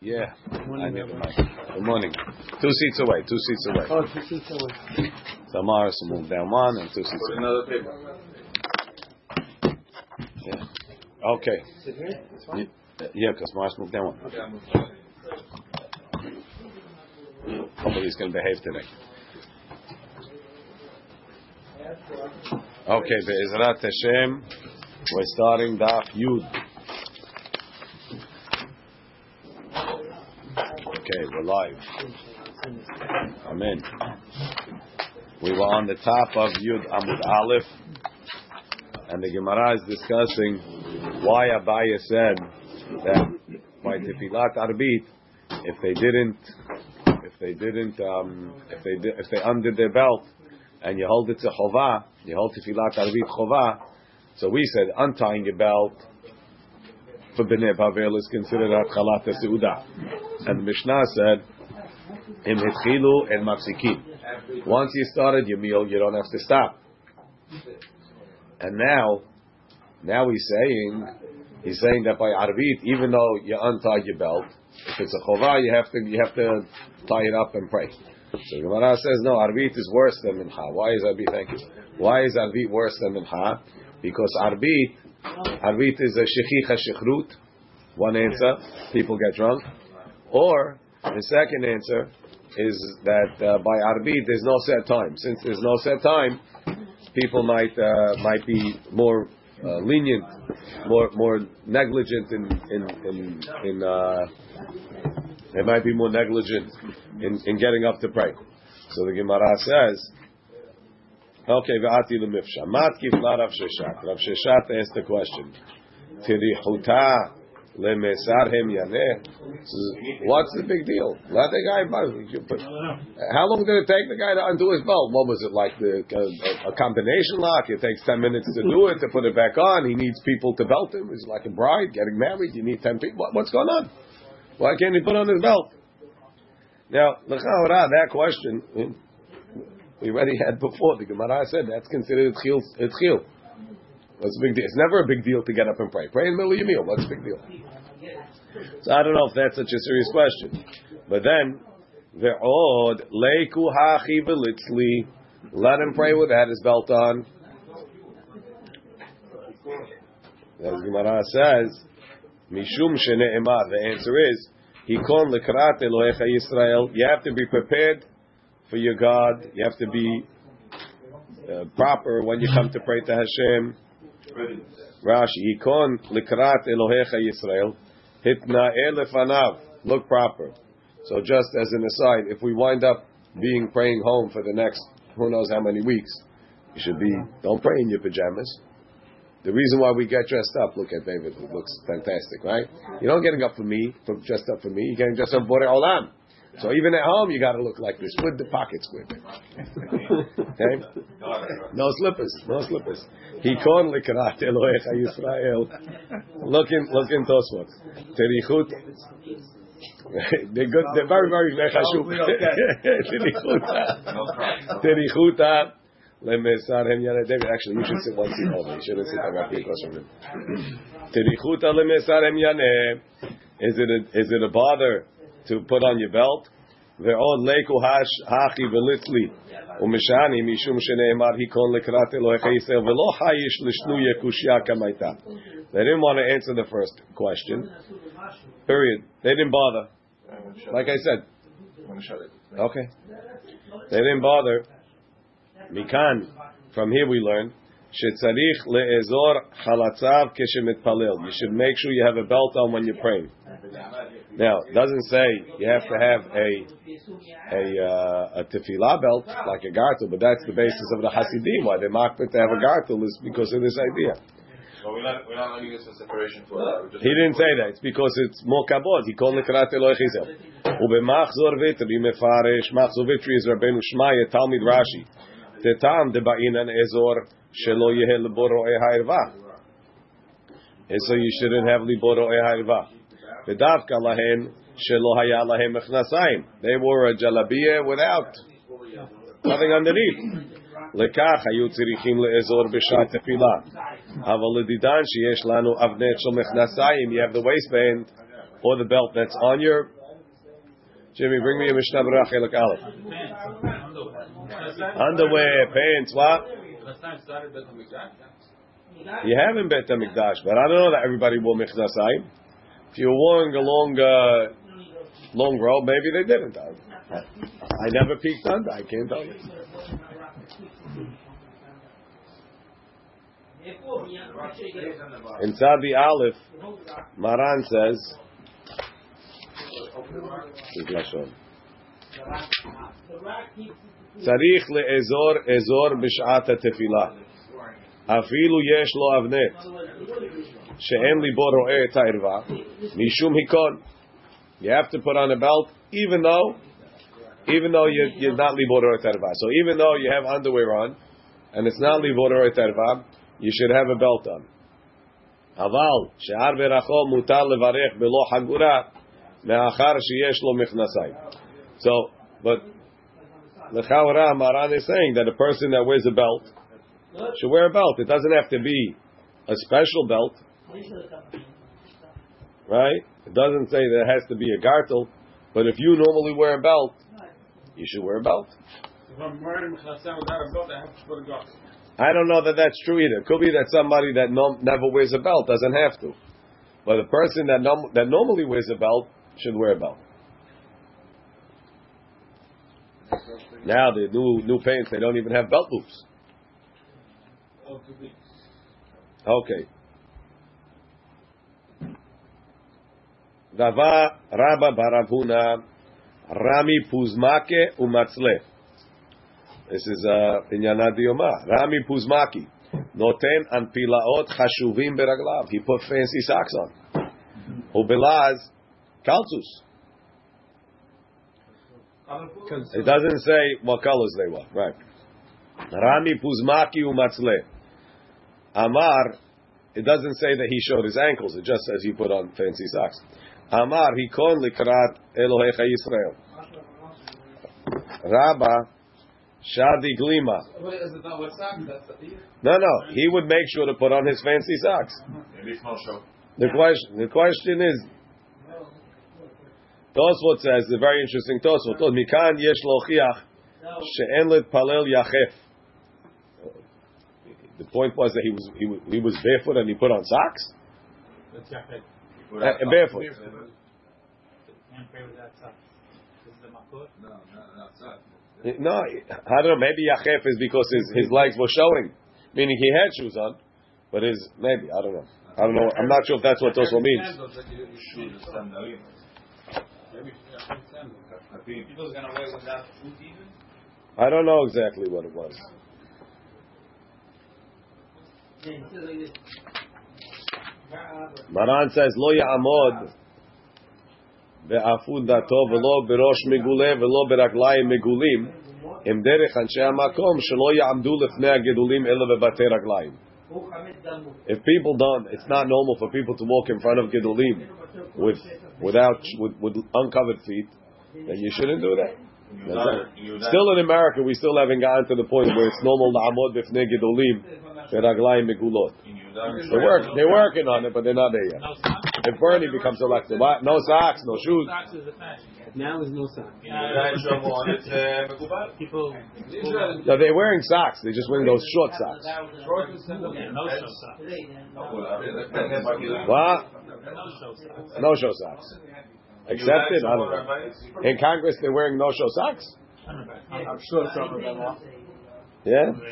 Yeah. Good morning. Good morning. Two seats away. Two seats away. Oh, two seats away. So Morris will move down one and two seats Put away. another paper. Yeah. Okay. Sit here? It's fine. Yeah, because Morris moved down one. Nobody's going to behave today. Okay, Be'ezrat Hashem, we're starting Daf Yud. Okay. Amen. We were on the top of Yud Amud Aleph, and the Gemara is discussing why Abaye said that by Tefilat Arbit, if they didn't, if they didn't, um, if they did, if they undid their belt, and you hold it to Chova, you hold Tefilat Arbit Chova. So we said untying your belt for Bnei Bavel is considered Atchalat Seudah. And the Mishnah said, Im Hitchilu and Mafsikim. Once you started your meal, you don't have to stop. And now, now he's saying, he's saying that by Arvit, even though you untie your belt, if it's a Chovah, you have to, you have to tie it up and pray. So Gemara says, no, Arvit is worse than Mincha. Why is Arvit, thank you. Why is Arvit worse than Mincha? Because Arvit, Arvit is a Shechicha Shechrut. One answer, people get drunk. Or, the second answer is that uh, by Arbit there's no set time. Since there's no set time, people might uh, might be more uh, lenient, more more negligent in in in, in uh, they might be more negligent in, in getting up to pray. So the Gemara says, okay, v'ati lemifsha. Matkif la Rav Sheshat. Rav Sheshat asked the question. What's the big deal? Let the guy. Put, how long did it take the guy to undo his belt? What was it like? The a, a combination lock. It takes ten minutes to do it to put it back on. He needs people to belt him. He's like a bride getting married. You need ten people. What, what's going on? Why can't he put on his belt? Now, that question we already had before. The Gemara said that's considered tchil. Tchil. What's the big deal? It's never a big deal to get up and pray. Pray in the middle of your meal. What's the big deal? So I don't know if that's such a serious question. But then, ve'od leiku hachi v'litzli. Let him pray without his belt on. As Gemara says, mishum shene'emar. The answer is, hikon lekrat Elohecha Yisrael. You have to be prepared for your God. You have to be uh, proper when you come to pray to Hashem. Rashi, Hikon likrat Elohecha Yisrael, hitna'e lefanav. Look proper. So just as an aside, if we wind up being praying home for the next who knows how many weeks, you should be, don't pray in your pajamas. The reason why we get dressed up, look at David, looks fantastic, right? You're not getting up for me, for dressed up for me, you're getting dressed up for Olam. So even at home, you got to look like this with the pockets with it. Okay? No slippers, no slippers. He kon likrat Elohecha Yisrael. Look in, look in Tosfot. Terichut. They're good. They're very, very mechashuk. Terichuta. Terichuta. Lemesar hem yana David. Actually, you should sit one seat over. You shouldn't sit directly across from him. Terichuta lemesar hem yana. Is it a, is it a bother to put on your belt? ועוד ליכו הכי וליצלי ומשעני משום שנאמר היכון לקראת אלוהיך ישראל ולא חייש לשנויה קושיה כמייתה. They didn't want to answer the first question. Period. They didn't bother. Like I said. Okay. They didn't bother. Mikan. From here we learn. שצריך לאזור חלציו כשמתפלל. You should make sure you have a belt on when you're praying. Now, it doesn't say you have to have a a uh, a tefillah belt like a gartel, but that's the basis of the Hasidim. Why they makbet to have a gartel is because of this idea. We're not, we're not this as separation for that. He didn't say that. It's because it's more kabod. He called lekrat Elohe Chizel. Ubemachzor vitri mefaresh. Machzor vitri is Rabbeinu Shmaya Talmid Rashi. Tetam deba'in ezor shelo yehel liboroe ha'irva. And so you shouldn't have liboroe ha'irva. V'davka lahen shelo haya lahem mechnasayim. They wore a jalabiyah without nothing underneath. לכך היו צריכים לאזור בשעת תפילה. אבל לדידן שיש לנו אבנט של מכנסיים, you have the waistband or the belt that's on your... Jimmy, bring me a Mishnah Berurah Chelik Aleph. Underwear, pants, what? You have in Bet HaMikdash, but I don't know that everybody wore Mechnasayim. If you're wearing a long, uh, long robe, maybe they didn't. I, I never peeked under. I can't tell you. Inside the Aleph, Maran says, צריך לאזור אזור בשעת התפילה. אפילו יש לו אבנט, שאין ליבו רואה את הערווה, משום היכון. You have to put on a belt, even though, even though you, you're not libo ro'eh tarva. So even though you have underwear on, and it's not libo ro'eh tarva, you should have a belt on. אבל שער ברכו מותר לברך בלא חגורה מאחר שיש לו מכנסיים. So, but L'chaora Maran is saying that a person that wears a belt should wear a belt. It doesn't have to be a special belt, right? It doesn't say that it has to be a gartel, but if you normally wear a belt, you should wear a belt. If I'm wearing without a belt, I have to put a garter. I don't know that that's true either. It could be that somebody that no, never wears a belt doesn't have to, but a person that nom- that normally wears a belt should wear a belt. Now the new new pants they don't even have belt loops. Oh. Okay. Dava Rabba Baravuna Rami Puzmake Umatzle. This is uh, Inyana Dioma. Rami Puzmaki. Noten an pilaot chashuvim beraglav. He put fancy socks on. Ubelaz kalzus. It doesn't say what colors they were. Right. Rami Puzmaki Umatzle. Amar, it doesn't say that he showed his ankles. It just says he put on fancy socks. Amar, hikon likrat Elohecha Yisrael. Rabba, shadi glima. What is it not what socks? That's the No, no, he would make sure to put on his fancy socks. Maybe it's no show. The question, the question is, Tosfot says, the very interesting Tosfot, Mikan yesh lochiach she'en palel yachef. The point was that he was he was, he was barefoot and he put on socks. That's yachid. Uh, and barefoot. Can't pray with that sock. This is the makot. No, I don't know. Maybe yachef is because his, his legs were showing, meaning he had shoes on, but his maybe I don't know. I don't know. I'm not sure if that's what Tosfot means. People's gonna wear without boot even. I don't know exactly what it was. Maran says, "Lo ya'amod be'afud dato v'lo berosh megule v'lo beraklayim megulim im derech anshe hamakom shelo ya'amdu lefnei hagedulim ela bebatei raglayim." If people don't, it's not normal for people to walk in front of gedulim with without with, with uncovered feet. Then you shouldn't do that. Still in America, we still haven't gotten to the point where it's normal la'amod b'fnei gedulim be'raglayim megulot. They're work, they're working on it, but they're not there yet. If Bernie becomes elected, what? no socks, no shoes. Socks is a fashion. Now is no sign. People. No, they're wearing socks. They're just wearing those short socks. No show socks. What? No show socks. No show socks. Accepted? I don't know. In Congress, they're wearing no show socks. I'm sure some of them are. Yeah? See,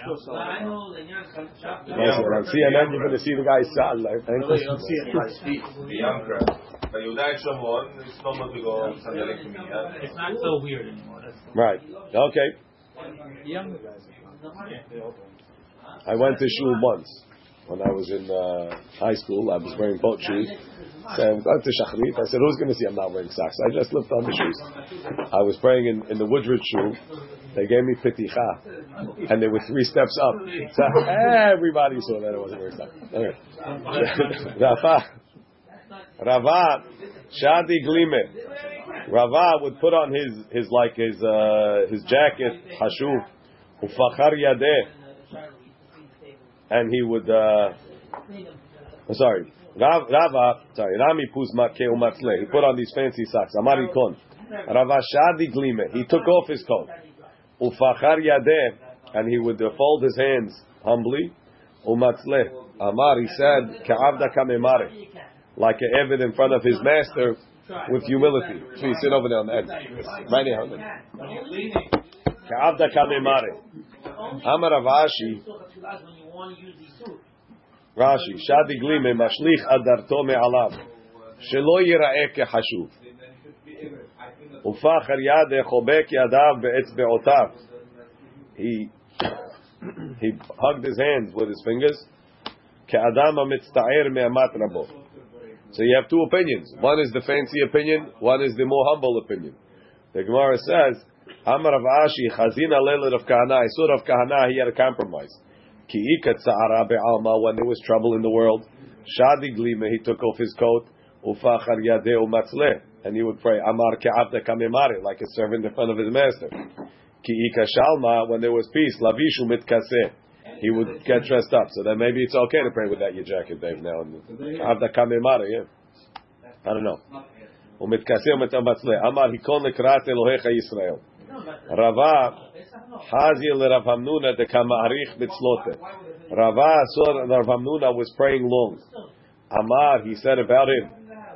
and then you're going to see the guy's sad. life. No, you don't see it on his feet. It's not so weird anymore. Right. Okay. I went to shul once when I was in uh, high school. I was wearing boat shoes. So I went to Shachrit. I said, "Who's going to see I'm not wearing socks?" I just slipped on the shoes. I was praying in, in the Woodridge shul. They gave me piticha, and they were three steps up. So everybody saw that I wasn't wearing socks. Okay. Rava, Rava, Shadi Glime. Rava would put on his his like his uh, his jacket, hashuv, ufachar yadeh, and he would uh, sorry. Rav, Rava, sorry, Rami pus matke umatzle. He put on these fancy socks. Amari kon. Rava shadi glime. He took off his coat. Ufachar yadeh, and he would fold his hands humbly. Umatzle. Amar, he said, ka'avda kamemare. Like an Evid in front of his master with humility. Please sit over there on the here. Ka'avda kamemare. Amar Ravashi. Rashi, Shadi Glime, Mashlich Adarto Me'alav, Shelo Yira'eh Kehashuv. ופחר יד חובק ידיו באצבעותיו. He he hugged his hands with his fingers. כאדם המצטער מאמת רבו. So you have two opinions. One is the fancy opinion. One is the more humble opinion. The Gemara says, Amar Rav Ashi Chazina Leila Rav Kahana. I saw Rav Kahana. He had a compromise. Ki ikatzara be'alma when there was trouble in the world. Shadi glime. He took off his coat. Ufachar yadeh umatzleh and he would pray Amar ke'avda kamemare, like a servant in front of his master. Ki'ika shalma, when there was peace, lavishu mitkaseh, he would get dressed up. So then maybe it's okay to pray without your jacket, Dave. Now, ke'avda kamemare, yeah. I don't know. ומתכסה ומתמצלה. אמר היכון לקראת אלוהיך ישראל. Rava Hazil Ravamnuna de Kamarich Mitzlote. Rava saw Ravamnuna was praying long. Amar, he said about him,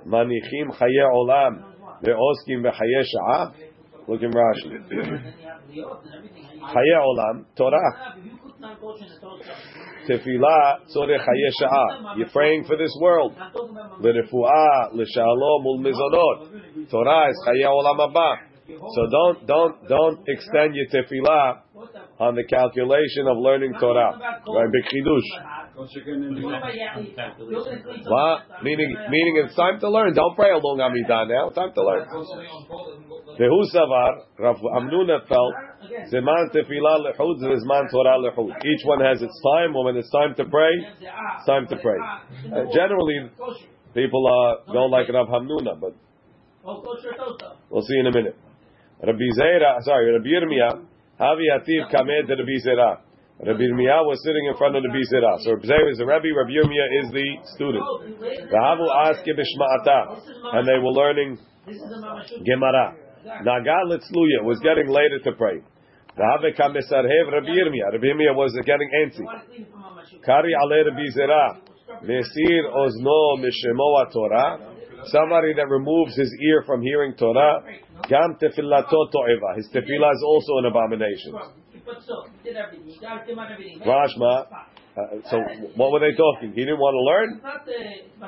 Manichim Chaye Olam, Ve'oskim Ve'chaye Sha'ah. Look in Rashi. Chaye Olam, Torah. Tefillah, Tzorech Chaye Sha'ah. You're praying for this world. L'refu'ah, l'shalom, ul Mizonot. Torah is Chaye Olam Abba. So don't don't don't extend your tefillah on the calculation of learning Torah. Right, big chidush. What? Meaning, meaning it's time to learn. Don't pray along Amidah now. Time to learn. Vehu savar, Rav Amnuna felt, Zeman tefillah lehud, Zeman Torah lehud. Each one has its time. When it's time to pray, it's time to pray. Uh, generally, people uh, don't like Rav Hamnuna, but we'll see in a minute. Rabbi Zera, sorry, Rabbi Yirmiyah, Havi Hativ Kamed Rabbi Zera. Rabbi Yirmiyah was sitting in front of the Bizera. So Rabbi Zera is the Rabbi, Rabbi Yirmiyah is the student. Vahavu Aske Bishma'ata. And they were learning Gemara. Nagal Litzluya was getting later to pray. Rabbi. Rabbi Yirmiyah was getting antsy. Kari Ale Rabbi Zera. Mesir Ozno Mishemoa Torah. Somebody that removes his ear from hearing Torah. Gam Tefilato To'eva. His tefillah is also an abomination. Rashma. Uh, so what were they talking? He didn't want to learn.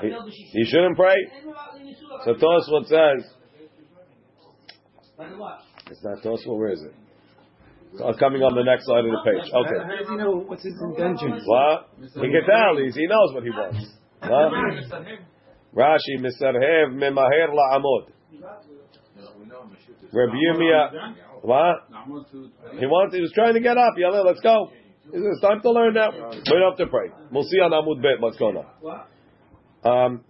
He, he shouldn't pray. So Tosfot says. It's not Tosfot. Where is it? It's coming on the next side of the page. Okay. How does he know what's his intention? What? He can tell. He's, he knows what he wants. What? Rashi Misarhev Memaher La'amod. Rabbi Yirmiyah. What? He wants. He was trying to get up. Yalla, let's go. It's time to learn now. We don't have to pray. We'll see on Amud Bet what's going on. Um.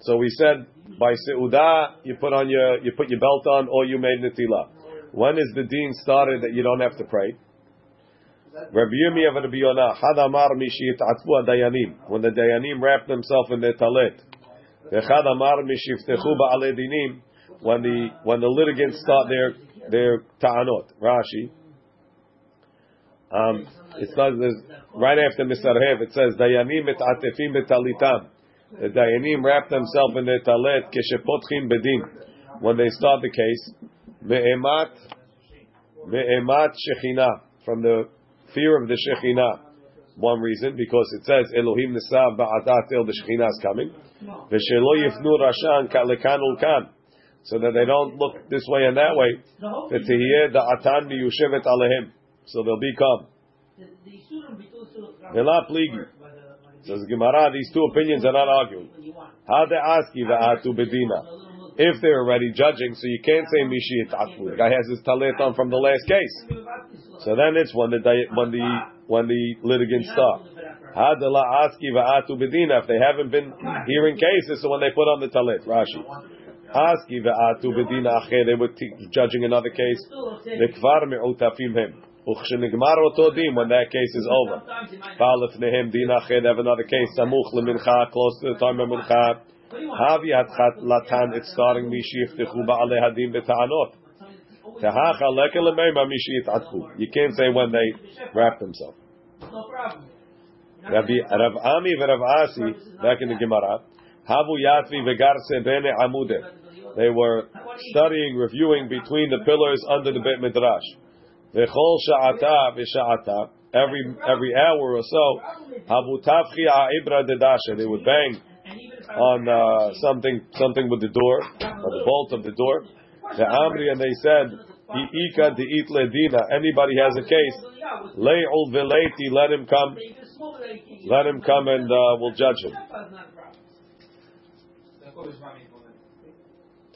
So we said by seudah you put on your you put your belt on or you made netilah. When is the din started that you don't have to pray? Rabbi Yirmiyah and Rabbi Yonah when the dayanim wrapped themselves in their dinim when the when the litigants start their their ta'anot. Rashi. Um, it's not right after Misarhev. It says Dayanim et'atefim betalitam. The Dayanim wrap themselves in their talet keshepotchim bedim when they start the case. Me'emat me'emat shechina from the fear of the shechina. One reason because it says Elohim nisav ba'adat el the shechina is coming. V'shelo yifnu rashan lekan ulkan so that they don't look this way and that way. da'atan miyushevet alehim. So they'll be calm. Vela pligi. Says Gemara, these two opinions are not arguing. How they ask you atu bedina. If they're already judging, so you can't say mishi atfu. The guy has his talit on from the last case. So then it's when the when the when the litigants start. Hadala aski va'atu bedina. If they haven't been hearing cases, so when they put on the talit, Rashi. Aski ve'atu bedina acher. They were judging another case. Lekvar me'utafim him. וכשנגמר אותו דין, when that case is over. בא לפניהם דין אחר, they have another case, סמוך למנחה, close to the time of מנחה. הבי התחלתן, it's starting מי שיפתחו בעלי הדין בטענות. תהכה לקה למימה מי שיתעתקו. You can't say when they wrap themselves. No problem. Rabbi Rav Ami v'Rav Asi, back in the Gemara, Havu Yatvi v'Garse bene Amude. they were studying, reviewing between the pillars under the Beit Midrash. V'chol sha'ata v'sha'ata. Every every hour or so, Havu Tavchi ha'ibra. They would bang on uh, something something with the door, or the bolt of the door. The Amri and they said, Ika de'it ledina. Anybody has a case, le'ul v'leiti, let him come let him come and uh, we'll judge him.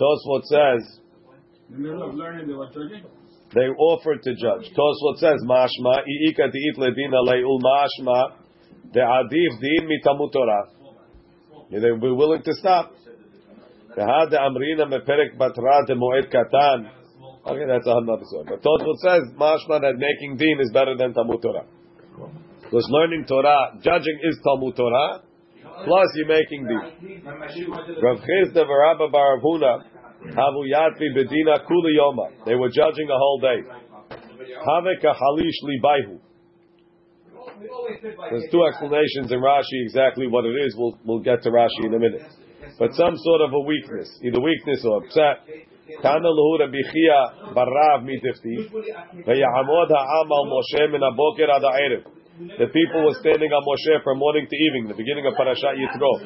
Tosfot says In the middle of learning, they were judging. they offered to judge. Tosfot says mashma iika diit ledina leul mashma de'adif din mitamut Torah. They were willing to stop. V'had amrina meperek batra demoed katan. Okay, that's another story. But Tosfot says mashma that making din is better than Talmud Torah. Because learning Torah, judging is Talmud Torah, plus you're making din. Rav Chisda v'Rabba Bar Huna havu yatvi bedina kuli yoma. They were judging a whole day. Haveka halish libayhu. There's two explanations in Rashi exactly what it is. We'll we'll get to Rashi in a minute. But some sort of a weakness, either weakness or upset. Tana lahu Bichia barav mitifti. V'yamod ha'am al Moshe min haboker ad. The people were standing on Moshe from morning to evening, the beginning of Parashat Yitro.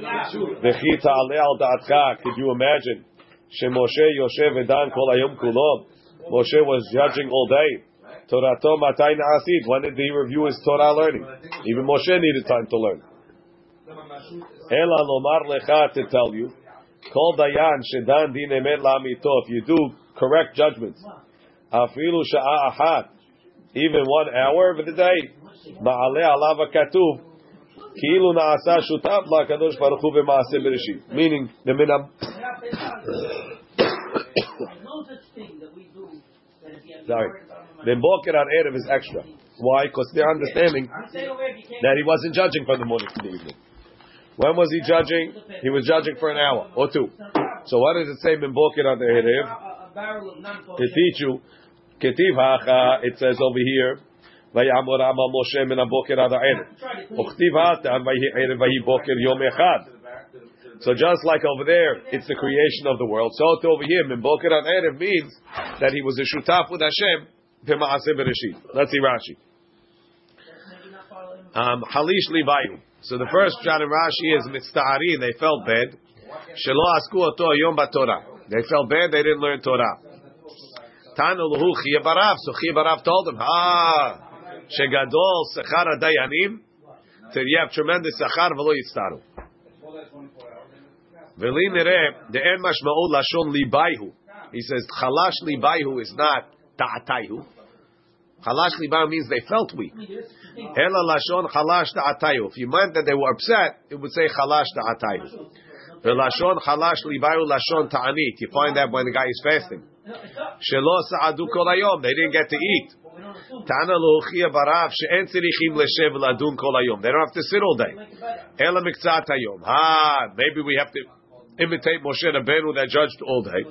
V'chi ta'aleh al da'atcha. Could you imagine? Shemoshe Yoshev v'dan kol hayom kulo. Moshe was judging all day. Torato matay na'asid. When did he review his Torah learning? Even Moshe needed time to learn. Ela lomar lecha to tell you. Kol dayan shedan din emet la'amito. If you do correct judgments, afilu sha'a achat, even one hour of the day, ma'ale alav katuv, כאילו נעשה שותף לקדוש ברוך הוא במעשה בראשית. Meaning, the minam, sorry, the boker on Erev is extra. Why? Because they're understanding that he wasn't judging from the morning to the evening. When was he judging? He was judging for an hour or two. So what does it say in boker on the Erev? To teach you, ketiv hacha, it says over here, ויעמוד עמה משה מן הבוקר עד הערב. וכתיב האתן ויהי ערב ויהי בוקר יום אחד. So just like over there, it's the creation of the world. So to over here, min boker ad erev means that he was a shutaf with Hashem b'maaseh bereshit. Let's see Rashi. Um, Halish libayu. So the first shot in Rashi is mitzta'ari. They felt bad. Shelo asku oto yom b'torah. They felt bad. They didn't learn Torah. Tanu luhu chiyah barav. So chiyah barav told them, ah, shegadol sechar dayanim. So you have tremendous sechar v'lo yitztaru. V'li nireh de'en mashma'u lashon libayhu. He says chalash libayhu is not ta'atayhu. Chalash libayhu means they felt weak. Ela lashon chalash ta'atayhu. If you meant that they were upset, it would say chalash ta'atayhu. V'lashon chalash libayhu lashon ta'anit. You find that when the guy is fasting. Shelo sa'adu kol. They didn't get to eat. They don't have to sit all day. Ela maybe we have to imitate Moshe Rabbeinu that judged all day.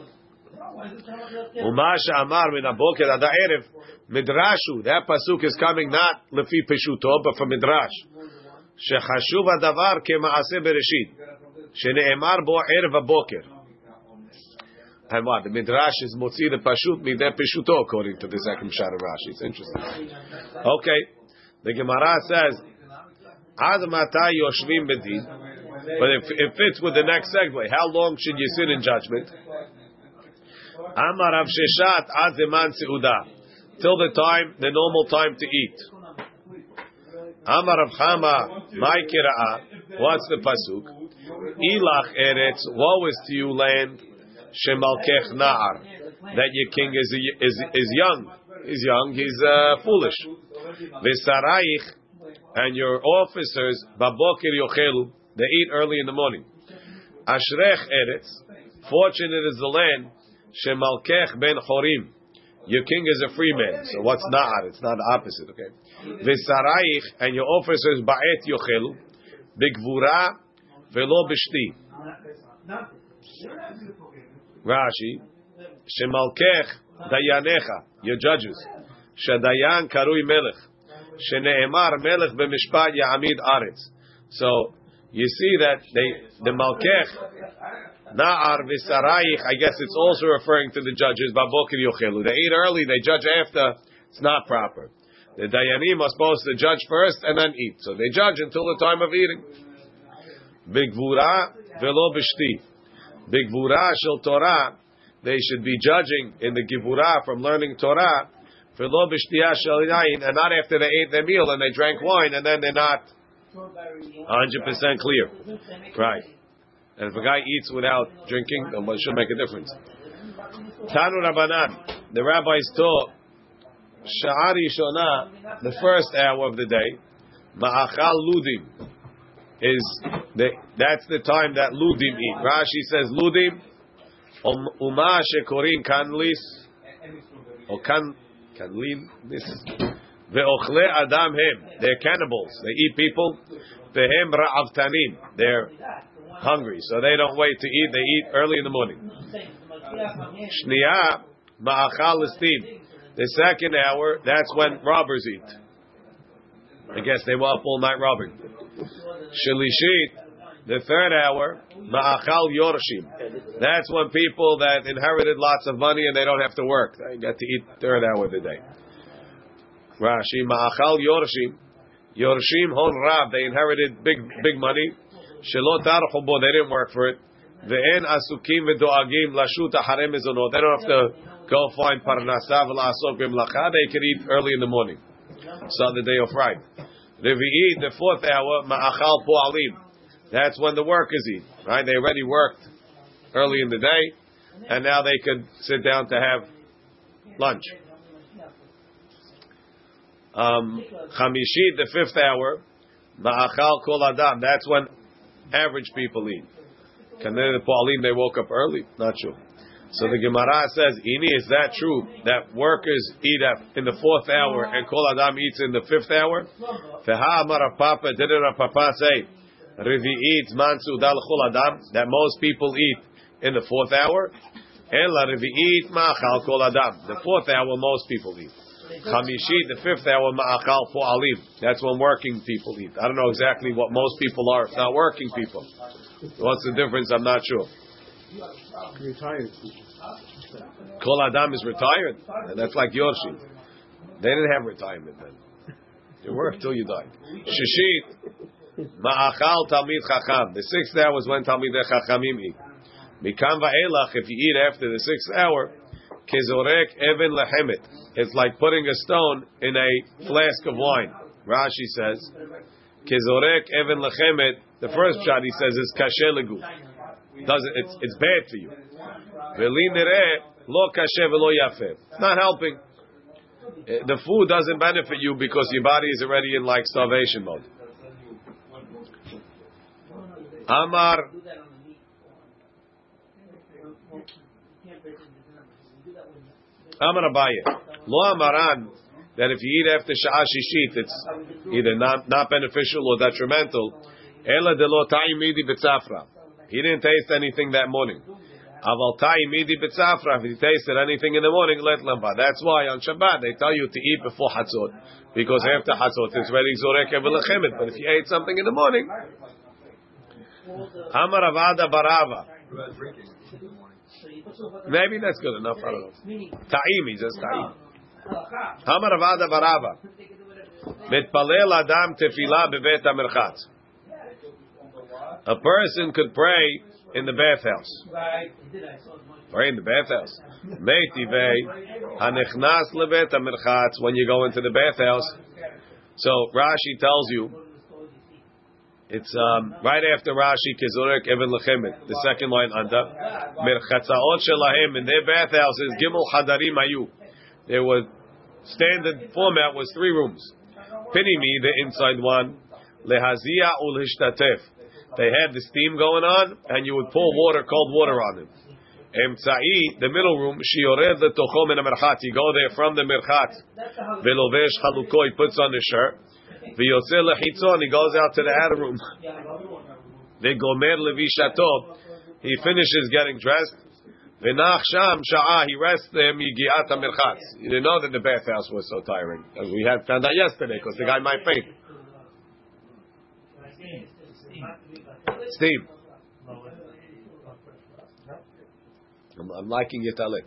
Umasha Amar min aboker ad erev midrashu. That pasuk is coming not lefi peshuto, but from midrash. She Shechashuv adavar kemaaseh bereshit. Sheneemar bo erev aboker. And what the midrash is motzi the pashut mideh peshuto according to the second shot of Rashi. It's interesting. Okay, the Gemara says, "Ad yoshvim bedin." But it, it fits with the next segue. How long should you sit in judgment? Amar Rav Sheshat ad seuda. Till the time, the normal time to eat. Amar Rav Chama, kira'ah. What's the pasuk? Ilach eretz, woe is to you land, shemalkech na'ar. That your king is, is, is young. He's young, he's uh, foolish. V'saraich, and your officers, babokir yochelu, they eat early in the morning. Ashrech eretz, fortunate is the land, shemalkech ben chorim, your king is a free man. So what's na'ar? It's not the opposite, okay? V'saraich, and your officers ba'et yochelu, bigvura velo b'shti. Rashi, shemalkech dayanecha, your judges, Shadayan karui melech, sheneemar melech b'mishpat ya'amid aretz. So, you see that they, the malkech, na'ar v'saraich, I guess it's also referring to the judges, babokir yochelu. They eat early, they judge after, it's not proper. The dayanim are supposed to judge first and then eat. So they judge until the time of eating. Bigvura velo b'shti. Bigvura shel Torah, they should be judging in the givura from learning Torah, velo b'shtiyah shel and not after they ate their meal and they drank wine and then they're not 100% clear. Right. And if a guy eats without drinking, then it should make a difference. Tanu Rabbanan, the rabbis taught, Sha'ari Shona, the first hour of the day, Ma'achal Ludim, is the, that's the time that Ludim eat. Rashi says Ludim, um, Uma Shekorin Kanlis, or Kan, Kanlin, this Ve'ochle Adam Hem, they're cannibals, they eat people, Ve'hem Ra'avtanim, they're hungry, so they don't wait to eat, they eat early in the morning. Shniya Ma'achal the second hour, that's when robbers eat. I guess they were up all night robbing. Shalishit, the third hour, Ma'achal Yorshim. That's when people that inherited lots of money and they don't have to work. They get to eat third hour of the day. Rashi, Ma'achal Yorshim. Yorshim Hon Rab, they inherited big big money. Shelot Archubo, they didn't work for it. Ve'en Asukim V'doagim Lashut Acharem Mezonot. They don't have to go find Parnasa V'lasok B'mlacha. They can eat early in the morning. Saturday or Friday. Revi'id, the fourth hour, Ma'achal Po'alim. That's when the workers eat, right? They already worked early in the day, and now they could sit down to have lunch. Um, the fifth hour, Ma'achal Kol Adam. That's when average people eat. Can they, the Po'alim, they woke up early? Not sure. So the Gemara says, Ini, is that true that workers eat at, in the fourth hour and Kol Adam eats in the fifth hour? Feha Amar Papa, did it Papa say, Revi'it Mansu Dal Kol Adam, that most people eat in the fourth hour? Ela Revi'it Ma'achal Kol Adam, the fourth hour most people eat. Chamishit, the fifth hour Ma'achal Po'alim, that's when working people eat. I don't know exactly what most people are, if not working people. What's the difference? I'm not sure. Retired. Kol Adam is retired. And that's like Yorshim. They didn't have retirement then. You worked till you died. Shishit, Ma'achal Talmid Chacham. The sixth hour was when Talmid Chachamim eat. Mikam Va'elach, if you eat after the sixth hour, Kezorek Even Lehemet. It's like putting a stone in a flask of wine. Rashi says, Kezorek Even Lehemet. The first shot he says is Kasher Legu. Doesn't it's it's bad for you. It's not helping. Eh, The food doesn't benefit you because your body is already in like starvation mode. Amar Amar Abaye. Lo Amaran that if you eat after Sha'ah Shishit, it's either not, not beneficial or detrimental. Ela de lo ta'imidi b'tzafra. He didn't taste anything that morning. Aval b'tzafra. If he tasted anything in the morning, let lamba. That's why on Shabbat they tell you to eat before Hatzot. Because after Hatzot it's ready zorek evelachemit. But if you ate something in the morning, Amar Avada Barava. Maybe that's good enough. I don't know. Ta'im, he says ta'im. Amar Avada Barava. Mitpalel Adam tefillah bebet hamerchatz. A person could pray in the bathhouse. Pray in the bathhouse. When you go into the bathhouse. So Rashi tells you it's um, right after Rashi Kizurek Even Lechemet, the second line under Merchatzaot Shelahem in their bathhouses Gimel Hadarim Ayu. There was standard format was three rooms. Pinimi, the inside one, Lehazia Ulhishtatef. They had the steam going on, and you would pour water, cold water on them. Emtza'i, the middle room, shiyored letocho min merchat. You go there from the merchat. Velovesh chaluko, he puts on the shirt. V'yotze lechitzon, he goes out to the outer room. Vegomer levishato, he finishes getting dressed. V'nach sham sha'ah, he rests there, migiat merchat. You didn't know that the bathhouse was so tiring. As we had found out yesterday, because the guy might faint. Steam. I'm, I'm liking it, Alec.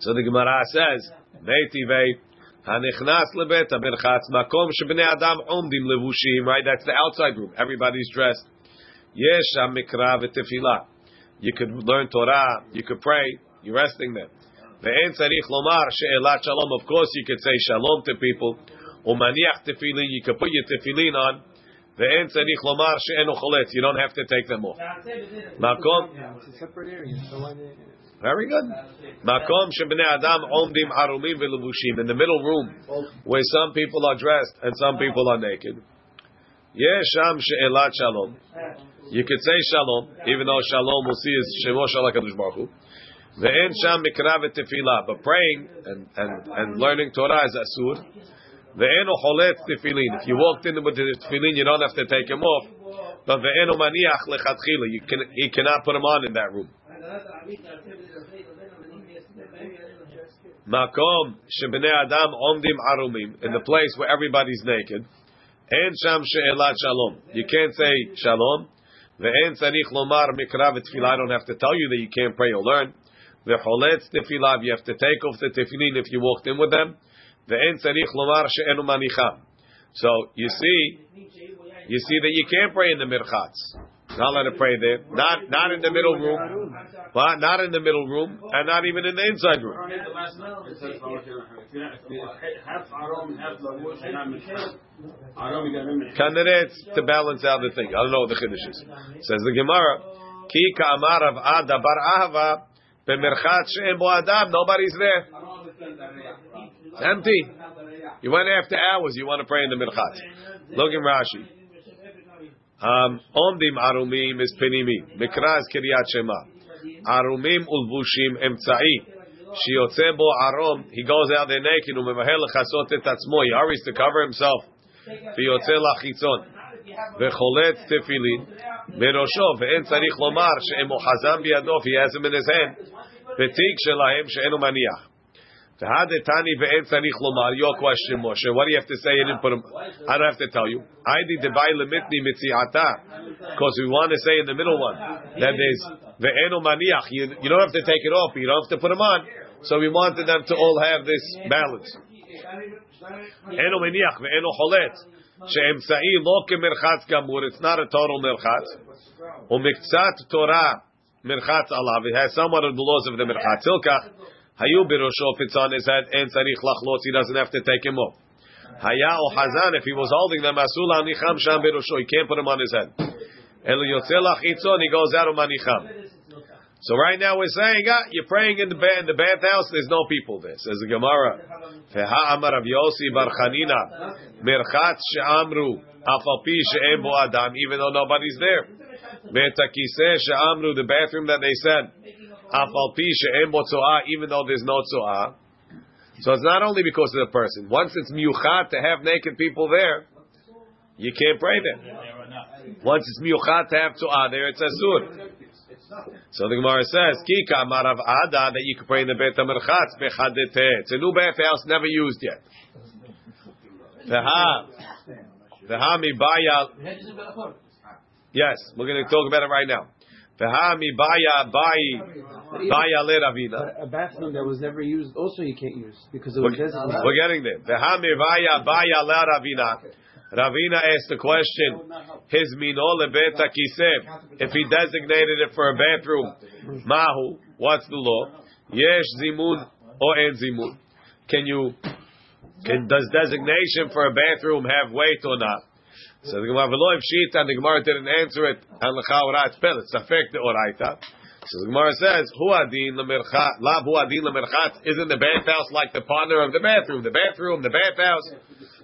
So the Gemara says, Neitivei, Hanichnas lebet aberchatz makom shebnei adam omdim levushim. Right, that's the outside room. Everybody's dressed. Yesh mikra v'tefillah. You could learn Torah. You could pray. You're resting there. Ve'en tzarich lomar she'elat shalom. Of course, you could say shalom to people. Umaniach tefillin. You could put your tefillin on. Ve'en tzarich lomar she'enu choletz. You don't have to take them off. Makom. It's a separate area. So why they, Very good. Makom shebnei adam omdim arumim v'levushim. In the middle room, where some people are dressed and some people are naked. Yesham she'elat shalom. You could say shalom, even though shalom we'll see is shemo shalom kadosh baruch Hu. Ve'en sham mikra v'tefillah. But praying and, and, and learning Torah is asur. Ve'enu cholet tefillin. If you walked in with the tefillin, you don't have to take them off. But ve'enu maniach lechatchila. You can, he cannot put them on in that room. Makom shebnei adam omdim arumim in the place where everybody's naked. En sham she'elat shalom. You can't say shalom. Ve'en tzarich lomar mikra v'tfilah. I don't have to tell you that you can't pray or learn. Ve'choletz tefilah. You have to take off the tefillin if you walked in with them. Ve'en tzarich lomar she'enu manicham. So you see, you see that you can't pray in the mirchatz. Not let it pray there. Not not in the middle room. What? Not in the middle room, and not even in the inside room. Kaneret to balance out the thing. I don't know what the chiddush is. Says the Gemara, Ki ka'amar of Ada bar Ahava b'merchat she'en bo adam. Nobody's there. It's empty. You went after hours. You want to pray in the mirchat. Look in Rashi. Um, Omdim arumim is pinimi. Mikra is kiryat shema. Arumim ulvushim emtza'i. Shiotze bo arom. He goes out there naked. Umemahel chasot et atzmo. He hurries to cover himself. ויוצא לחיצון, וחולץ תפילין בראשו, ואין צריך לומר שהם אוחזם בידו, he has him in his hand, ותיק שלהם שאינו מניח. והדתני ואין צריך לומר, your question, Moshe, what do you have to say? You didn't put him, I don't have to tell you. היידי דבאי למיתני מציעתה, because we want to say in the middle one, that there's ואינו מניח, you, you don't have to take it off, but you don't have to put him on. So we wanted them to all have this balance. אינו מניח ואינו חולץ, שאמצעי לא כמרחץ גמור, it's not a total מרחץ, ומקצת תורה מרחץ עליו, it has somewhat of the laws of the מרחץ, Hayu birosho, if it's on his head, and tzarich lachlotz, he doesn't have to take him off. Haya or hazan, if he was holding them, asula nicham sham birosho, he can't put him on his head. El yotzei lachitzon, he goes out of manicham. So right now we're saying, ah, you're praying in the ba- in the bathhouse. There's no people there. Says the Gemara. Feha amar Rav bar Chanina merchat she'amru afalpi she'em bo adam, even though nobody's there. She'amru, the bathroom that they said afalpi she'em bo even though there's no tzoah. So it's not only because of the person. Once it's miyuchat to have naked people there, you can't pray there. Once it's miyuchat to have tzoah there, it's asur. So the Gemara says, Kika marav ada that you can pray in the Beit HaMerchatz bechadete. It's a new bathhouse, never used yet. Veha, veha mi baya. Yes, we're going to talk about it right now. Veha mi baya bayi baya le ravina. a bathroom that was never used, also you can't use because it was We're, designated. we're getting there. Veha mi baya baya le ravina. Ravina asked the question, his mino lebet kiseh, if he designated it for a bathroom, mahu, what's the law? Yesh zimun or en zimun. Can you, can, does designation for a bathroom have weight or not? So the Gemara, v'lo shita, and the Gemara didn't answer it, and l'cha it's pel, it's affect the oraita. So the Gemara says, hu adin lemerchat, lab hu adin lemerchat, isn't the bathhouse like the partner of the bathroom? The bathroom, the bathhouse.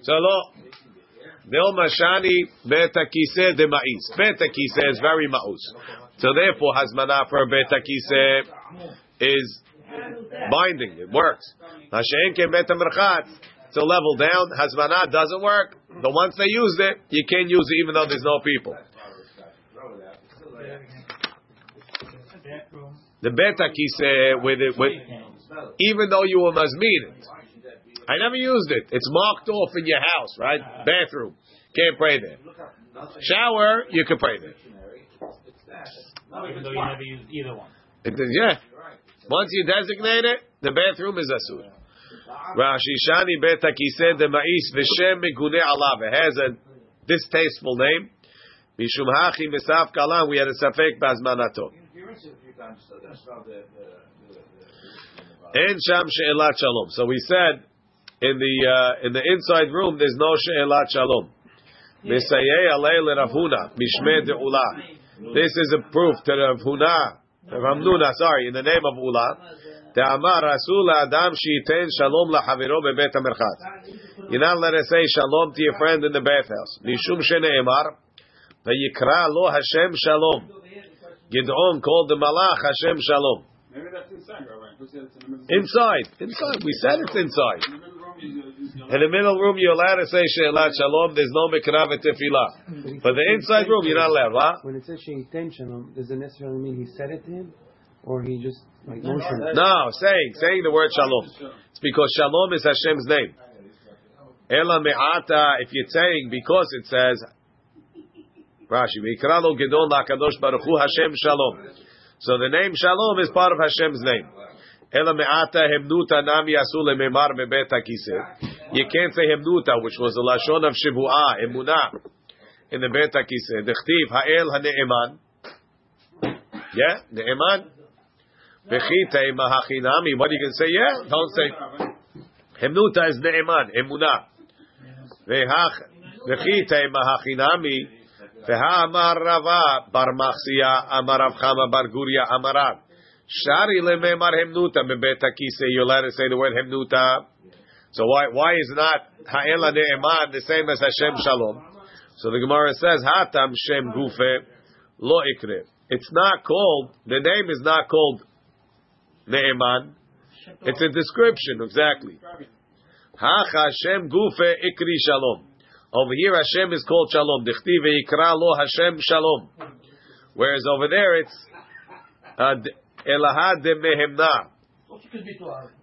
So lo, Nil mashani betakise de ma'is. Betakise is very ma'us. So therefore, hazmana for betakise is binding. It works. Hashem ke. To level down, hazmana doesn't work. But once they used it, you can't use it even though there's no people. Bathroom. The betakise with it, with even though you were mazmin it. I never used it. It's marked off in your house, right? Bathroom. Can't pray there. Shower, you can pray there. Even though you never used either one. It yeah. Once you designate it, the bathroom is asur. Rashi Shani Beta Kiseh de Ma'is V'Shem Megune Alav. It has a distasteful name. Mishum Hachi Misaf Kalam. We had a safek Bazmanato. En Sham She'elat Shalom. So we said in the uh, in the inside room there's no She'elat Shalom. Mesayei Alei LeRavhuna Mishmeh De'ula. This is a proof to Rav Huna, Rav Hamnuna, sorry, in the name of Ula. De'amar Rasul Adam She'iten Shalom LaChaviro Be'bet HaMerchat. You're not let us say Shalom to your friend in the bathhouse. Mishum Shene'emar Vayikra Lo Hashem Shalom. Gid'on called the Malach Hashem Shalom. Maybe that's inside, Rabbi. Who said it's in? Inside, inside. We said it's inside. In the middle room, you- you- In the middle room, you're allowed to say She'elat Shalom. There's no Mikra V'Tefillah. But the inside room, you're not allowed. What? When it says Sheiten Shalom, does it necessarily mean he said it to him, or he just like motioned? No, saying saying the word Shalom. It's because Shalom is Hashem's name. Ela me'ata. If you're saying because it says Rashi, Mikra lo Gedon LaKadosh Baruch Hu Hashem Shalom. So the name Shalom is part of Hashem's name. Ela me'ata hemnuta nam yasu lememar bebet hakiseh. You can't say hemnuta, which was the lashon of shivuah, emunah, in the bet hakiseh. Dechtiv ha'el ha'ne'eman. Yeah, ne'eman. V'chitei mahachinami. What are you going to say? Yeah, don't say. Hemnuta is ne'eman, emunah. V'hach v'chitei mahachinami. והאמר רבה בר מחסיה אמר רב חמא בר גוריה אמר רב Shari lememar hemnuta mebet hakise. You're allowed to say the word hemnuta. So why why is not ha'ela ne'eman the same as Hashem shalom? So the Gemara says hatam shem gufe lo ikre. It's not called. The name is not called ne'eman. It's a description exactly. Hacha Hashem gufe ikri shalom. Over here Hashem is called shalom. Dichti ve'ikra lo Hashem shalom. Whereas over there it's Elahad de Mehemna.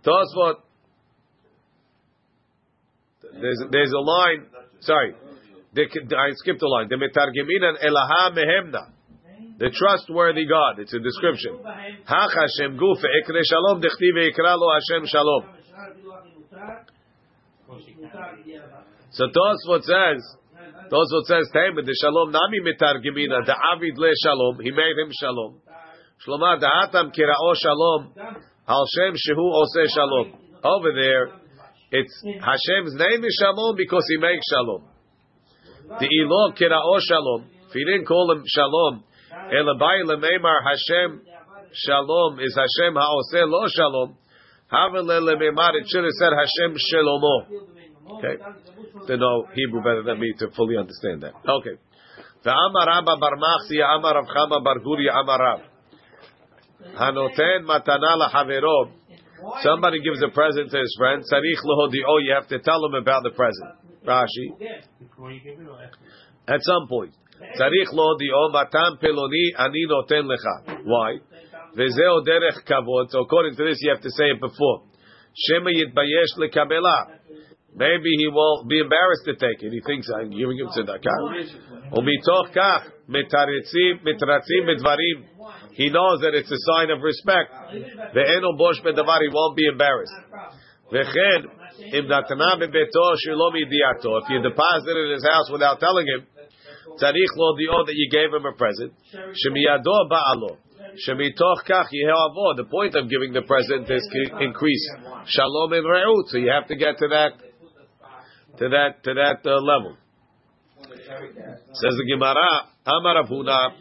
Tosfot. There's there's a line. Sorry, I skipped a line. The metargeminan Elaha Mehemna. The trustworthy God. It's a description. Hach Hashem Guf Ekre Shalom Dechti Veikra Lo Hashem Shalom. So Tosfot says. Tosfot says, "Taimid the Shalom Nami metargemina the Avid le Shalom. He made him Shalom. Shlomar da'atam kira'o shalom al shem shehu oseh shalom. Over there, it's Hashem's name is shalom because he makes shalom. The ilo kira'o shalom. If he didn't call him shalom, elabai lemeimar Hashem shalom is Hashem ha'oseh lo shalom. Havele lemeimar it should have said Hashem shalomo. Okay, they know Hebrew better than me to fully understand that. Okay. ואמר רבא בר מחסיה אמר רב חמא בר גוריה אמר רב Hanoten matana lahavero. Somebody gives a present to his friend. Sarich lehodio. You have to tell him about the present. Rashi. Before you give it or after? At some point. Matan peloni ani noten lecha. Why? Vezeo derech kavod. So according to this, you have to say it before. Shema yitbayesh lekabela. Maybe he will be embarrassed to take it. He thinks I'm giving him tzedakah. Kach mitaritzim mitratzim midvarim. He knows that it's a sign of respect. Ve'eno bosh bedavar. He won't be embarrassed. Vechen im natana bebeto shelo midiato. If you deposit it in his house without telling him, tzarich lo dio that you gave him a present. Shemiyado ba'alo. Shemitoch kach yeheavo. The point of giving the present is increase shalom and re'ut. So you have to get to that, to that, to that uh, level. Says the Gemara, Amar Avuna,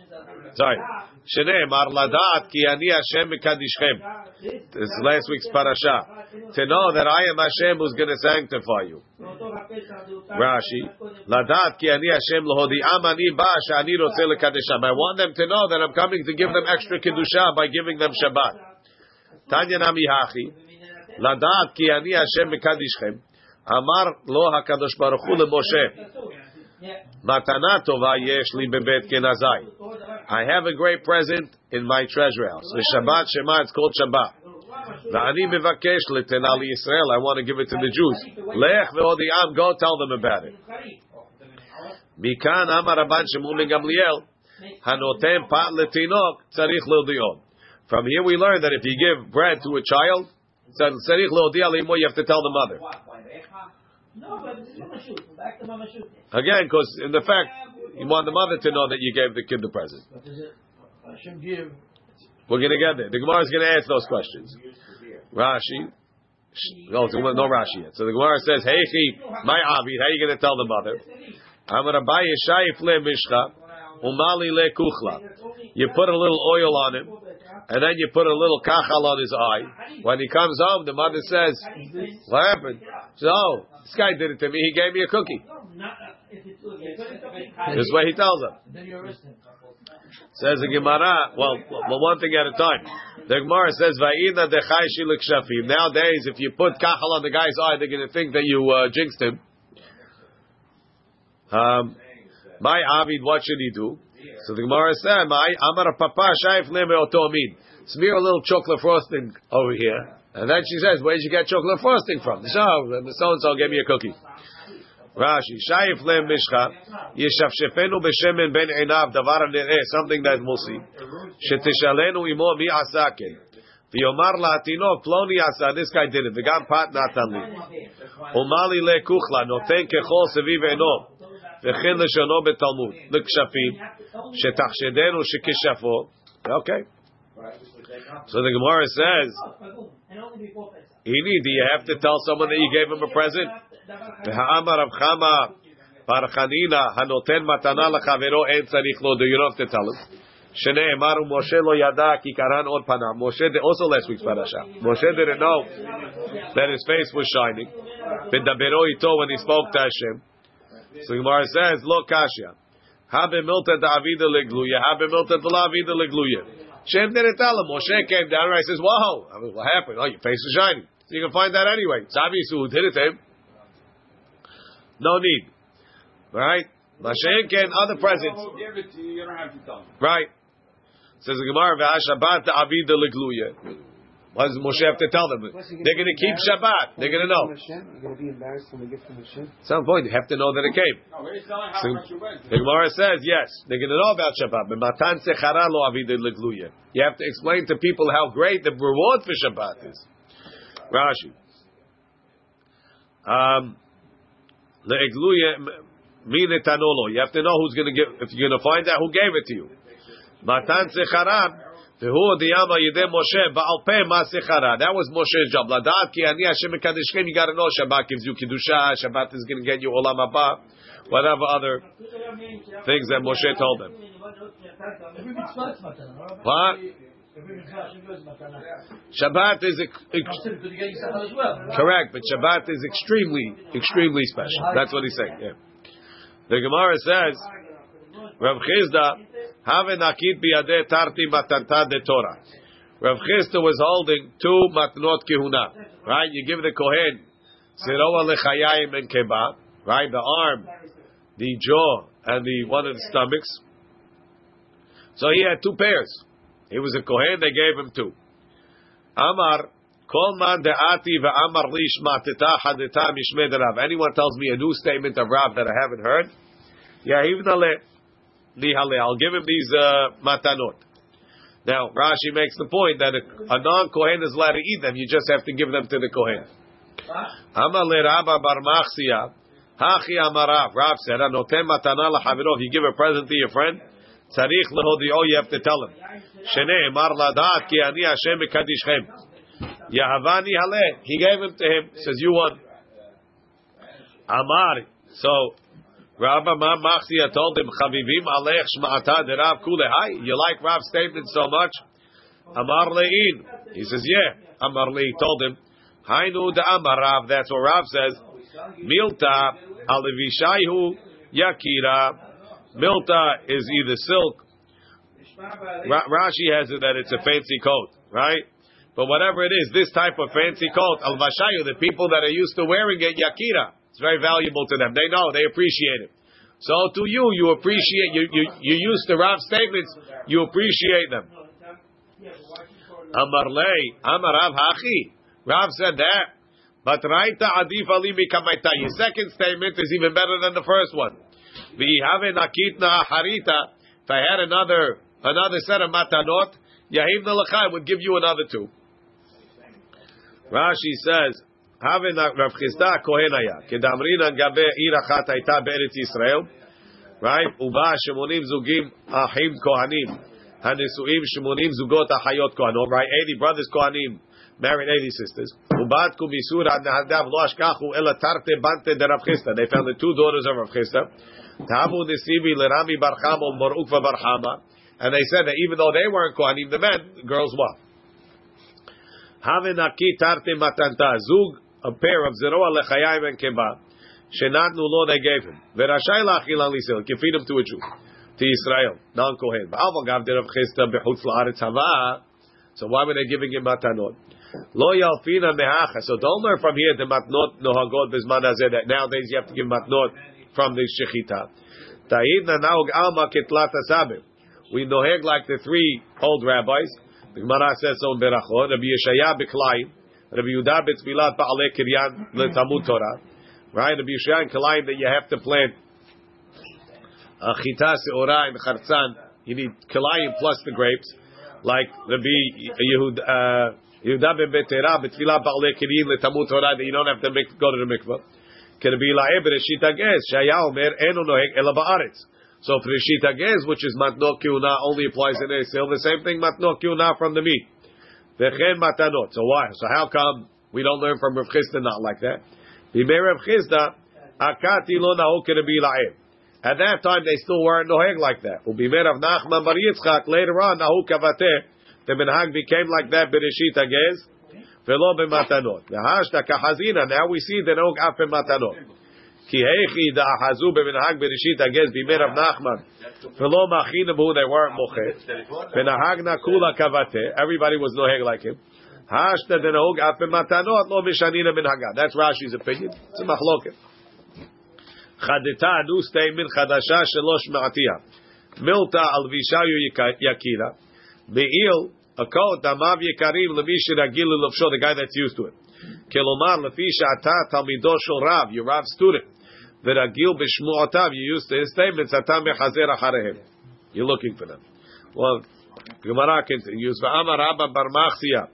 Sorry. Shneimar ladat ki ani Hashem mekadishchem. This is last week's parasha. To know that I am Hashem who's going to sanctify you. Rashi. Ladat ki ani Hashem lohodi amani ba shani rotze lekadesham. I want them to know that I'm coming to give them extra kedusha by giving them Shabbat. Tanya nami hachi. Ladat ki ani Hashem mekadishchem. Amar lo hakadosh baruch hu leMoshe. Matana. I have a great present in my treasure house. The Shabbat Shema, it's called Shabbat. Mevakesh letena li Yisrael. I want to give it to the Jews. Lech ve'odiam, go tell them about it. Mikan amar Rabban Shimon ben Gamliel, hanotem pat letinok tzarich. From here we learn that if you give bread to a child, tzarich le'odiah limo, you have to tell the mother. Again, because in the fact, you want the mother to know that you gave the kid the present. We're going to get there. The Gemara is going to answer those questions. Rashi. No, no Rashi yet. So the Gemara says, Heichi, my Avid, how are you going to tell the mother? Amar Abaye Shayif le Mishcha, Umali le Kuchla. You put a little oil on him, and then you put a little kachal on his eye. When he comes home, the mother says, What happened? Says, Oh, this guy did it to me. He gave me a cookie. This is what he tells her. Says the Gemara, well, well, one thing at a time. The Gemara says, "Va'ina dechai shilik shafim." Nowadays, if you put kachal on the guy's eye, they're going to think that you uh, jinxed him. Um, my Avid, what should he do? So the Gemara said, "My Amar Papa Shaif Leme Otomin." Smear a little chocolate frosting over here, and then she says, "Where did you get chocolate frosting from?" So, so and so gave me a cookie. Rashi, Shaif Lem Mishcha, Yeshafshefenu Beshemen Ben Einav, Davar Nereh, something that we'll see. Shetishalenu Imo Mi Asaken. V'yomar la'atino, Ploni Asa, this guy did it, pat natan li. Umali le kuchla, noten kechol seviv eno, v'chen leshono betalmud, l'kshafim, shetachshedenu shekishafo. Okay. So the Gemara says, Ini, do you have to tell someone that you gave him a present? והאמר רב חמא בר חנינא הנותן מתנה לחברו אין צריך לו, do you don't have to tell him. שנאמר ומשה לא ידע כי קרן עוד פניו. משה, also last week's parasha. Moshe didn't know that his face was shining. ודברו איתו when he spoke to Hashem. So Gemara says, "Lo Kasha. habe milta da avida legluya, habe milta da la avida legluya." Shem neretala. Moshe came down and he says, Whoa! I mean, what happened? Oh, your face is shining. So you can find that anyway. It's obvious who did it to him. No need, right? Moshe came other presents. Right. Says the Gemara, "V'ashabat da avida legluya." Why does Moshe have to tell them? They're going to keep Shabbat. They're going to know. You're going to be embarrassed when they get from Hashem. At some point, you have to know that it came. No, we're telling how So, much you went. the Gemara says, yes, they're going to know about Shabbat. But matan sechara lo avida legluya. You have to explain to people how great the reward for Shabbat is. Rashi. Um, leegluya mine tanolo. You have to know who's going to give. If you're going to find out who gave it to you. Matan sechara. That was Moshe's job. Ladat ki ani Hashem mekadeshchem. You got to know Shabbat gives you kedusha. Shabbat is going to get you olam haba. Whatever other things that Moshe told them. What? Shabbat is ex- ex- correct, but Shabbat is extremely, extremely special. That's what he's saying. Yeah. The Gemara says, Rav Chisda, have nakit biyadeh tarti matanta de Torah. Rav Chisda was holding two matnot kehuna. Right? You give the kohen siroa lechayim and kebab. Right? The arm, the jaw, and the one of the stomachs. So he had two pairs. He was a kohen. They gave him two. Amar kol man de'ati ve'amar li shmateta hadeta mishmed. Anyone tells me a new statement of Rav that I haven't heard, yeah, even I'll give him these uh, matanot. Now Rashi makes the point that a, a non kohen is allowed to eat them. You just have to give them to the kohen. Amar le Rabba bar Machsia. Hachi amarav. Rav said, "Anotem matana lachaviro." If you give a present to your friend, tzarich lehodio. You have to tell him. Shnei mar ladat ki ani Hashem mekadishchem. Yahavani haleh. He gave him to him. Says you won. Amar. So Rabba Ma Machzia told him, Chavivim Alech Shma'ata de Rav Kulehai. You like Rav's statement so much? Amar Le'in. He says, yeah. Amar Le'in told him, Hainu de Amar Rav. That's what Rav says. Milta Alevishaihu Yakira. Milta is either silk. Ra- Rashi has it that it's a fancy coat, right? But whatever it is, this type of fancy coat, al vashayu, the people that are used to wearing it, yakira, it's very valuable to them. They know, they appreciate it. So to you, you appreciate, you, you, you use the Rav statements, you appreciate them. Amar Amar Rav Hachi. Rav said that. But Raita Adif Ali Mikamaita. Your second statement is even better than the first one. V'ihave nakitna harita. If I had another another set of matanot, Yahim Nalachai would give you another two. Rashi says, Have Rav Chisda Kohen. Kedamrina gabe irachat haita be'eretz Yisrael. Right? Uba shemonim zugim ahim kohanim. Hanesuim shemonim zugot ahayot kohanot. Right? 80 brothers kohanim married 80 sisters. Ubat kumisura nahadav lo ashkachu ela tarte bante de. They found the two daughters of Rav Chisda. Tabu nesibi lerami barcham or morukva barchama. And they said that even though they weren't kohanim, the men, the girls were. Havenaki tarte matanta zug, a pair of zeroa lechayim and keba. Shenatnu lo they gave him. Verashai lachil al Yisrael. Can feed him to a Jew. To Israel. Non kohen. Ba'aval gav de Rav Chisda bechutz la'aretz hava. So why were they giving him matanot? Lo yalfina mehacha. So don't learn from here the matnot nohagot bezman hazeh that nowadays you have to give matnot from the shechita. Ta'idna naog alma ketlat asabim. We noheg like the three old rabbis. The Gemara says so in Berachot. Rabbi Yeshaya b'Klayim. Rabbi Yehuda b'Tfilat ba'alei kiryan le'tamud Torah. Right? Rabbi Yeshaya and Kalayim that you have to plant chita seorah and charzan. You need Kalayim plus the grapes. Like Rabbi Yehuda, uh, Yehuda ben Betera ba'alei kiryan le'tamud Torah that you don't have to make, go to the mikvah. Be la'eh b'reshit hagez. Shaya omer enu noheg ela ba'aretz. So for Rishit Hagez, which is matnot kiuna, only applies in Esil. The same thing matnot kiuna from the meat. V'chen matanot. So why? So how come we don't learn from Rav Chisda not like that? Bimei Rav Chisda, akati lo nahu kenebi At that time, they still weren't noheg like that. Ubimei Rav Nachman Bar Yitzchak, later on, nahu kavateh, the minhag became like that bereshit hagez, ולא b'matanot. והשתא כחזינא, now we see the נהוג אף במתנות. כי היכי דאחזו במנהג בראשית הגז בימי רב נחמן Velo machinabu, they weren't mochet. Benahagna kula kavate, everybody was noheg like him. Hashta denahog af b'matanot lo mishanina minhaga. That's Rashi's opinion. It's a machloket. Chadita anustei min chadasha shelosh ma'atiya. Milta al vishayu yakira. Me'il, a kot amav yekarim lemish ragilu lefsho, the guy that's used to it. Kelomar lefi sha'ata talmido shel Rav, your Rav's student. V'ragil b'shmuotav, you used his statements, atam mechazer acharehem. You're looking for them. Well, Gemara continues, v'amar Abba bar Machzia,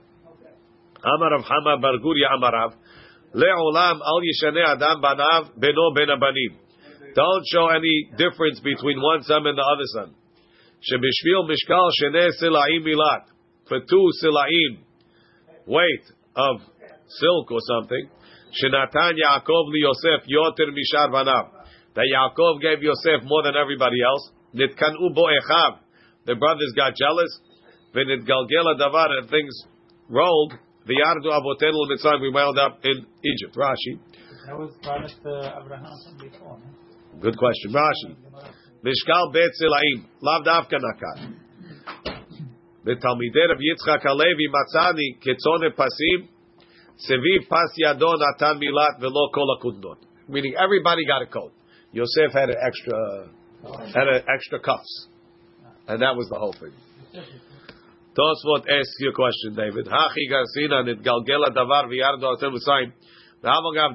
amar Rav Hama bar Guria amar Rav, le'olam al yishaneh adam banav beno ben abanim. Don't show any difference between one son and the other son. Shebishvil mishkal sheneh silaim milat. For two silaim, weight of silk or something, Shenatan Yaakov li Yosef yoter mishar banav. That Yaakov gave Yosef more than everybody else. Nitkanu bo echav. The brothers got jealous. Vinit galgela davar and things rolled. The yardu avotenu mitzrayim. We wound up in Egypt. Rashi. That was promised to Abraham before. Good question, Rashi. Mishkal bet zilaim lav dafka nakat. The Talmidei of Yitzchak Halevi Matzani Ketzone Pasim Seviv pas yadon atan milat velo kol. Meaning everybody got a coat. Yosef had an extra, had an extra cuffs, and that was the whole thing. Tosfot asks you a question, David. Hachi garsina davar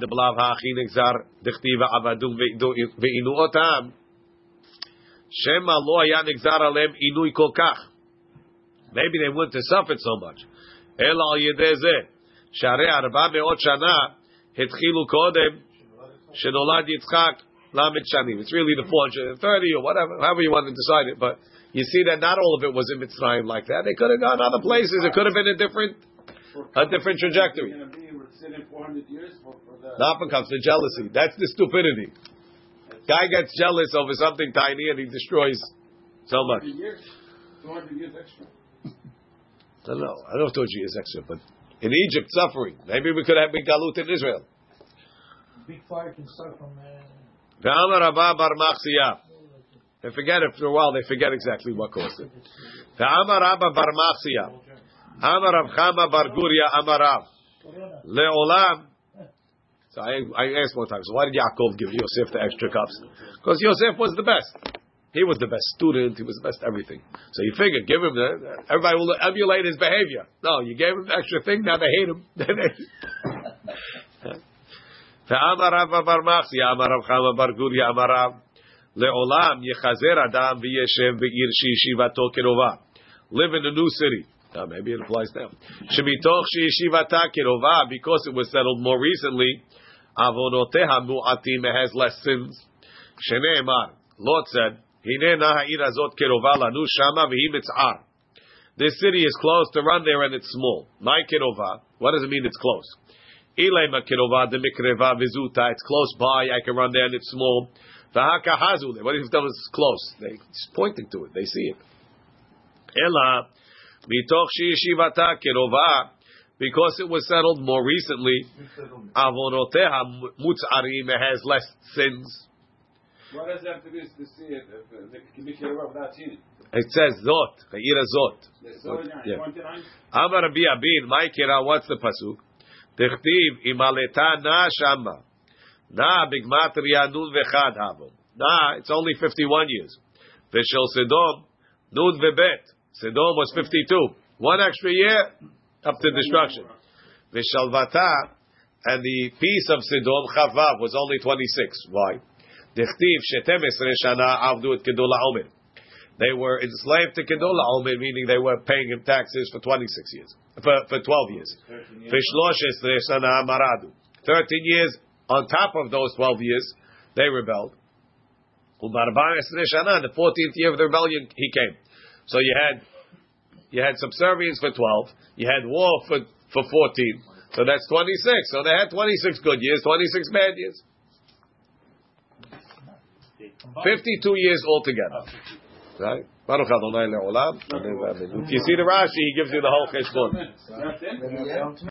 blav hachi nexar dechtiva avadum otam. Shema lo haya nexar alem kol. Maybe they wouldn't have suffered so much. Ela al yedeh. שהרי ארבע מאות שנה התחילו קודם שנולד יצחק למד שנים. It's really the 430 or whatever, however you want to decide it, but you see that not all of it was in Mitzrayim like that. It could have gone other places. It could have been a different, a different trajectory. That comes to jealousy. That's the stupidity. Guy gets jealous over something tiny and he destroys so much. I don't know. I don't know if 200 years extra, but in Egypt, suffering. Maybe we could have been galut in Israel. Big fire can start from. Uh, Ve'amar Rabba bar. They forget after a while. They forget exactly what caused it. Ve'amar Rabba bar Machsiyah. Amar Rav Chama bar Guria Amar Rav. Le'olam. So I, I asked one time, so why did Yaakov give Yosef the extra cups? Because Yosef was the best. He was the best student. He was the best everything. So you figure, give him the. Everybody will emulate his behavior. No, you gave him the extra thing. Now they hate him. ואמר רב בר מחסי, אמר רב חמא בר גוריה, אמר רב, לעולם יחזר אדם וישב בעיר שישיבתו קרובה. Live in a new city. Now, maybe it applies now. שמתוך שישיבתה קרובה, because it was settled more recently, עוונותיה מועטים, it has less sins. שנאמר, Lot said, this city is close to run there and it's small. My kirova. What does it mean it's close? It's close by. I can run there and it's small. Vahakahazule. What if that was close? They're pointing to it. They see it. Ella. Because it was settled more recently, avonoteha mutzarim. Has less sins. What does that have to see it? If, can be careful without seeing it. It says zot, ve'ira zot. So, Yeah. 29? Amar Rabbi Abin, my kira, what's the pasuk? Tichtiv imaleta na shama. Na bigmatria nun vechad havo. Na, it's only 51 years. Veshel Sedom, nun vebet. Sedom was 52. One extra year, up to destruction. Veshalvata, and the peace of Sedom, Chavav, was only 26. Why? Tichtiv shetem esre shana avdu et kedol ha'omer. They were enslaved to Kedola Omer, meaning they were paying him taxes for 26 years, for, for 12 years. Fishlosh Sana Maradu. 13 years on top of those 12 years, they rebelled. Shana, the 14th year of the rebellion, he came. So you had, you had subservience for 12, you had war for, for 14, so that's 26. So they had 26 good years, 26 bad years. 52 years altogether. Right? Baruch Adonai le'olam. If you see the Rashi, he gives you the whole cheshbon. That's it?